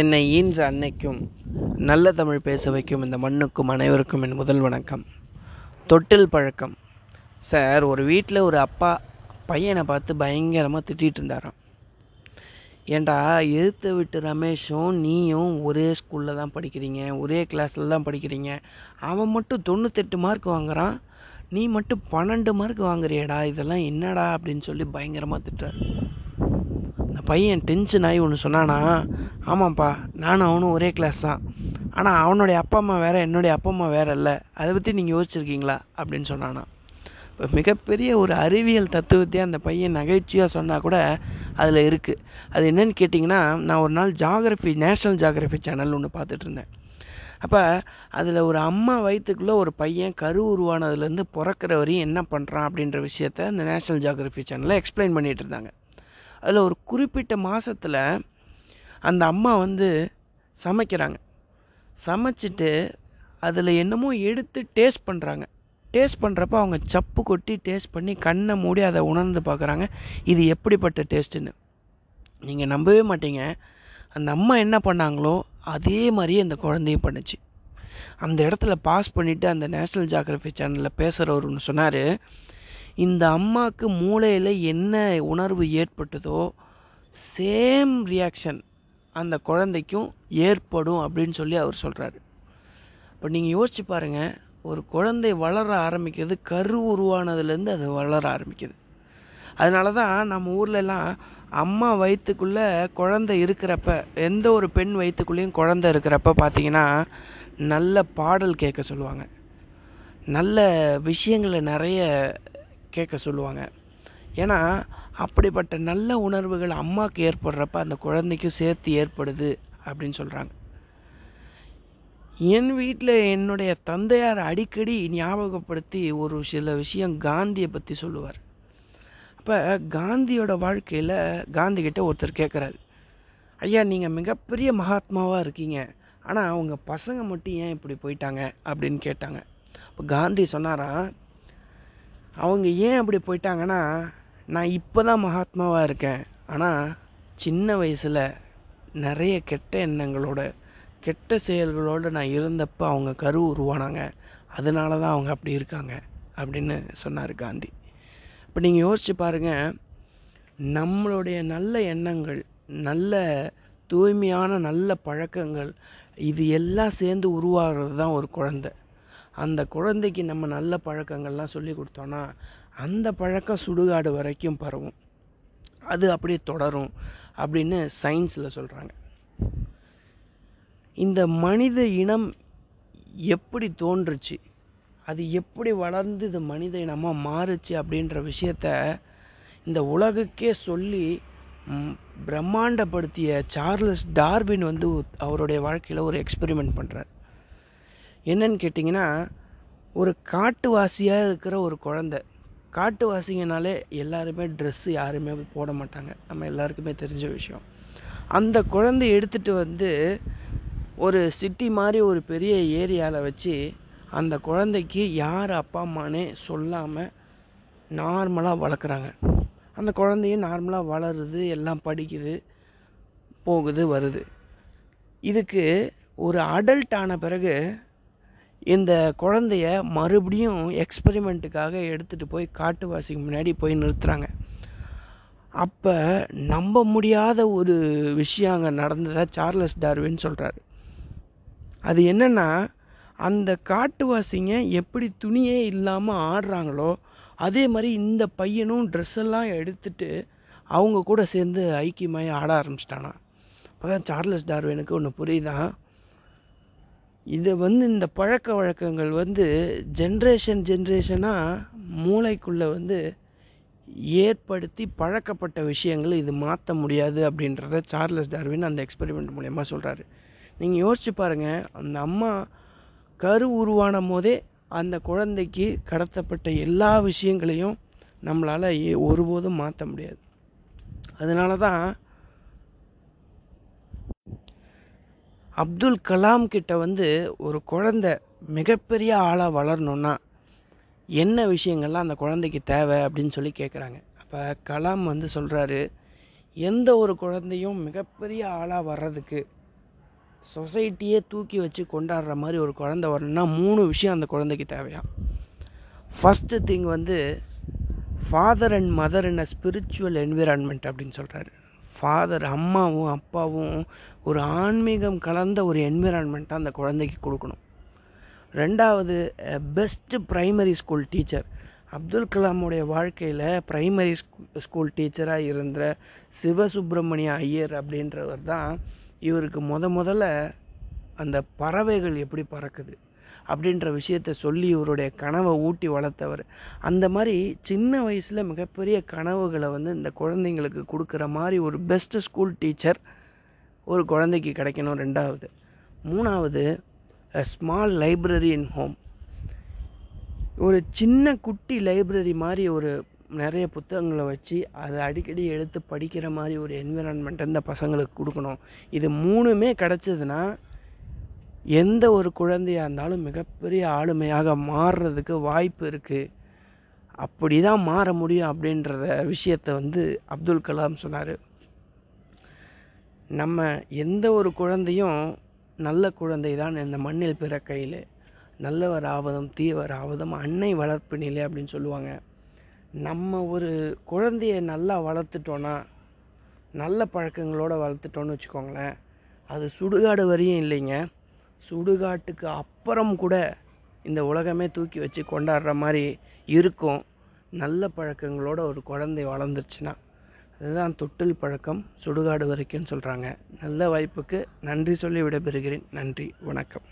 என்னை ஈன்ற அன்னைக்கும் நல்ல தமிழ் பேச வைக்கும் இந்த மண்ணுக்கும் அனைவருக்கும் என் முதல் வணக்கம். தொட்டில் பழக்கம். சார் ஒரு வீட்டில் ஒரு அப்பா பையனை பார்த்து பயங்கரமாக திட்டிகிட்டு இருந்தாராம். ஏண்டா எழுத்து விட்டு ரமேஷும் நீயும் ஒரே ஸ்கூலில் தான் படிக்கிறீங்க ஒரே கிளாஸில் தான் படிக்கிறீங்க. அவன் மட்டும் தொண்ணூத்தெட்டு மார்க் வாங்குறான். நீ மட்டும் பன்னெண்டு மார்க் வாங்குறியடா இதெல்லாம் என்னடா அப்படின்னு சொல்லி பயங்கரமாக திட்டுறாரு. அந்த பையன் டென்ஷன் ஆகி ஒன்று சொன்னானா ஆமாம்ப்பா நானும் அவனும் ஒரே கிளாஸ் தான். ஆனால் அவனுடைய அப்பா அம்மா வேறு என்னுடைய அப்பா அம்மா வேறு இல்லை. அதை பற்றி நீங்கள் யோசிச்சிருக்கீங்களா? அப்படின்னு சொன்னானா. இப்போ மிகப்பெரிய ஒரு அறிவியல் தத்துவத்தை அந்த பையன் நகைச்சுவையாக சொன்னால் கூட அதில் இருக்குது அது என்னன்னு கேட்டிங்கன்னா நான் ஒரு நாள் ஜாகிரஃபி நேஷ்னல் ஜாகிரஃபி சேனல் ஒன்று பார்த்துட்டு இருந்தேன். அப்போ அதில் ஒரு அம்மா வயிற்றுக்குள்ளே ஒரு பையன் கரு உருவானதுலேருந்து பிறக்கிற வரையும் என்ன பண்ணுறான் அப்படின்ற விஷயத்த அந்த நேஷ்னல் ஜாகிரஃபி சேனலில் எக்ஸ்பிளைன் பண்ணிகிட்டு இருந்தாங்க. அதில் ஒரு குறிப்பிட்ட மாதத்தில் அந்த அம்மா வந்து சமைக்கிறாங்க. சமைச்சிட்டு அதில் என்னமோ எடுத்து டேஸ்ட் பண்ணுறாங்க டேஸ்ட் பண்ணுறப்ப அவங்க சப்பு கொட்டி டேஸ்ட் பண்ணி கண்ணை மூடி அதை உணர்ந்து பார்க்குறாங்க இது எப்படிப்பட்ட டேஸ்ட்டுன்னு நீங்கள் நம்பவே மாட்டீங்க. அந்த அம்மா என்ன பண்ணாங்களோ அதே மாதிரியே அந்த குழந்தையும் பண்ணுச்சு. அந்த இடத்துல பாஸ் பண்ணிவிட்டு அந்த நேஷ்னல் ஜாகிரபி சேனலில் பேசுகிறவருன்னு சொன்னார். இந்த அம்மாவுக்கு மூளையில் என்ன உணர்வு ஏற்பட்டதோ சேம் ரியாக்ஷன் அந்த குழந்தைக்கும் ஏற்படும் அப்படின்னு சொல்லி அவர் சொல்கிறாரு இப்போ நீங்கள் யோசிச்சு பாருங்கள் ஒரு குழந்தை வளர ஆரம்பிக்கிறது கரு உருவானதுலேருந்து அது வளர ஆரம்பிக்குது. அதனால தான் நம்ம ஊர்லலாம் அம்மா வயிற்றுக்குள்ளே குழந்தை இருக்கிறப்ப எந்த ஒரு பெண் வயிற்றுக்குள்ளேயும் குழந்தை இருக்கிறப்ப பார்த்தீங்கன்னா நல்ல பாடல் கேட்க சொல்லுவாங்க. நல்ல விஷயங்களை நிறைய கேட்க சொல்லுவாங்க. ஏன்னா அப்படிப்பட்ட நல்ல உணர்வுகள் அம்மாவுக்கு ஏற்படுறப்ப அந்த குழந்தைக்கும் சேர்த்து ஏற்படுது அப்படின்னு சொல்கிறாங்க என் வீட்டில் என்னுடைய தந்தையார் அடிக்கடி ஞாபகப்படுத்தி ஒரு சில விஷயம் காந்தியை பற்றி சொல்லுவார். அப்போ காந்தியோட வாழ்க்கையில் காந்தி கிட்ட ஒருத்தர் கேட்குறாரு ஐயா நீங்கள் மிகப்பெரிய மகாத்மாவாக இருக்கீங்க. ஆனால் அவங்க பசங்க மட்டும் ஏன் இப்படி போயிட்டாங்க? அப்படின்னு கேட்டாங்க. இப்போ காந்தி சொன்னாராம் அவங்க ஏன் அப்படி போயிட்டாங்கன்னா நான் இப்போ தான் மகாத்மாவாக இருக்கேன். ஆனால் சின்ன வயசில் நிறைய கெட்ட எண்ணங்களோட கெட்ட செயல்களோடு நான் இருந்தப்போ அவங்க கரு உருவானாங்க. அதனால தான் அவங்க அப்படி இருக்காங்க அப்படின்னு சொன்னார் காந்தி. இப்போ நீங்கள் யோசிச்சு பாருங்கள் நம்மளுடைய நல்ல எண்ணங்கள் நல்ல தூய்மையான நல்ல பழக்கங்கள் இது எல்லாம் சேர்ந்து உருவாகிறது தான் ஒரு குழந்தை. அந்த குழந்தைக்கு நம்ம நல்ல பழக்கங்கள்லாம் சொல்லி கொடுத்தோன்னா அந்த பழக்கம் சுடுகாடு வரைக்கும் பரவும். அது அப்படியே தொடரும் அப்படின்னு சயின்ஸில் சொல்கிறாங்க இந்த மனித இனம் எப்படி தோன்றுச்சு அது எப்படி வளர்ந்து இது மனித இனமாக மாறுச்சு அப்படின்ற விஷயத்த இந்த உலகுக்கே சொல்லி பிரம்மாண்டப்படுத்திய சார்லஸ் டார்வின் வந்து அவருடைய வாழ்க்கையில் ஒரு எக்ஸ்பெரிமெண்ட் பண்ணுறார் என்னன்னு கேட்டிங்கன்னா ஒரு காட்டுவாசியாக இருக்கிற ஒரு குழந்த. காட்டுவாசிங்கனாலே எல்லாருமே ட்ரெஸ்ஸு யாருமே போட மாட்டாங்க. நம்ம எல்லாருக்குமே தெரிஞ்ச விஷயம். அந்த குழந்தைய எடுத்துகிட்டு வந்து ஒரு சிட்டி மாதிரி ஒரு பெரிய ஏரியாவில் வச்சு அந்த குழந்தைக்கு யார் அப்பா அம்மானே சொல்லாமல் நார்மலாக வளர்க்குறாங்க. அந்த குழந்தையும் நார்மலாக வளருது எல்லாம் படிக்குது போகுது வருது. இதுக்கு ஒரு அடல்ட் ஆன பிறகு இந்த குழந்தைய மறுபடியும் எக்ஸ்பெரிமெண்ட்டுக்காக எடுத்துகிட்டு போய் காட்டுவாசிக்கு முன்னாடி போய் நிறுத்துகிறாங்க அப்போ நம்ப முடியாத ஒரு விஷயம் அங்கே நடந்ததாக சார்லஸ் டார்வின் சொல்கிறாரு அது என்னென்னா அந்த காட்டுவாசிங்க எப்படி துணியே இல்லாமல் ஆடுறாங்களோ அதே மாதிரி இந்த பையனும் ட்ரெஸ் எல்லாம் எடுத்துட்டு அவங்க கூட சேர்ந்து ஐக்கியமாக ஆட ஆரம்பிச்சிட்டானா. அப்போ தான் சார்லஸ் டார்வினுக்கு ஒன்று புரியுதான் இதை வந்து இந்த பழக்க வழக்கங்கள் வந்து ஜென்ரேஷன் ஜென்ரேஷனாக மூளைக்குள்ளே வந்து ஏற்படுத்தி பழக்கப்பட்ட விஷயங்களை இது மாற்ற முடியாது அப்படின்றத சார்லஸ் டார்வின் அந்த எக்ஸ்பெரிமெண்ட் மூலயமா சொல்கிறாரு நீங்கள் யோசிச்சு பாருங்கள் அந்த அம்மா கரு உருவான போதே அந்த குழந்தைக்கு கடத்தப்பட்ட எல்லா விஷயங்களையும் நம்மளால் ஒருபோதும் மாற்ற முடியாது. அதனால தான் அப்துல் கலாம் கிட்ட வந்து ஒரு குழந்த மிகப்பெரிய ஆளாக வளரணுன்னா என்ன விஷயங்கள்லாம் அந்த குழந்தைக்கு தேவை அப்படின்னு சொல்லி கேட்குறாங்க அப்போ கலாம் வந்து சொல்கிறாரு எந்த ஒரு குழந்தையும் மிகப்பெரிய ஆளாக வர்றதுக்கு சொசைட்டியே தூக்கி வச்சு கொண்டாடுற மாதிரி ஒரு குழந்த வரணும்னா மூணு விஷயம் அந்த குழந்தைக்கு தேவையா? ஃபஸ்ட்டு திங் வந்து father and mother in a spiritual environment அப்படின்னு சொல்கிறாரு ஃபாதர் அம்மாவும் அப்பாவும் ஒரு ஆன்மீகம் கலந்த ஒரு என்விரான்மெண்ட்டாக அந்த குழந்தைக்கு கொடுக்கணும். ரெண்டாவது best primary school teacher Abdul கலாமுடைய வாழ்க்கையில் ப்ரைமரி ஸ்கூல் டீச்சராக இருந்த சிவசுப்பிரமணிய ஐயர் அப்படின்றவர் தான் இவருக்கு முத முதல்ல அந்த பறவைகள் எப்படி பறக்குது? அப்படின்ற விஷயத்த சொல்லி இவருடைய கனவை ஊட்டி வளர்த்தவர். அந்த மாதிரி சின்ன வயசில் மிகப்பெரிய கனவுகளை வந்து இந்த குழந்தைங்களுக்கு கொடுக்குற மாதிரி ஒரு பெஸ்ட்டு ஸ்கூல் டீச்சர் ஒரு குழந்தைக்கு கிடைக்கணும் ரெண்டாவது. மூணாவது ஸ்மால் லைப்ரரி இன் ஹோம் ஒரு சின்ன குட்டி லைப்ரரி மாதிரி ஒரு நிறைய புத்தகங்களை வச்சு அதை அடிக்கடி எடுத்து படிக்கிற மாதிரி ஒரு என்விரான்மெண்ட் இந்த பசங்களுக்கு கொடுக்கணும். இது மூணுமே கிடச்சதுன்னா எந்த ஒரு குழந்தையாக இருந்தாலும் மிகப்பெரிய ஆளுமையாக மாறுறதுக்கு வாய்ப்பு இருக்குது அப்படி தான் மாற முடியும் அப்படின்றத விஷயத்த வந்து அப்துல் கலாம் சொன்னார். நம்ம எந்த ஒரு குழந்தையும் நல்ல குழந்தை தான் இந்த மண்ணில் பிறக்கையில். நல்லவர் ஆவதும் தீவர் ஆவதும் அன்னை வளர்ப்பினிலே அப்படின்னு சொல்லுவாங்க. நம்ம ஒரு குழந்தைய நல்லா வளர்த்துட்டோன்னா நல்ல பழக்கங்களோடு வளர்த்துட்டோன்னு வச்சுக்கோங்களேன் அது சுடுகாடு வரையும் இல்லைங்க. சுடுகாட்டுக்கு அப்புறம் கூட இந்த உலகமே தூக்கி வச்சு கொண்டாடுற மாதிரி இருக்கும். நல்ல பழக்கங்களோட ஒரு குழந்தை வளர்ந்துருச்சுன்னா அதுதான் தொட்டில் பழக்கம் சுடுகாடு வரைக்கும் சொல்கிறாங்க நல்ல வாய்ப்புக்கு நன்றி சொல்லி விடைபெறுகிறேன். நன்றி வணக்கம்.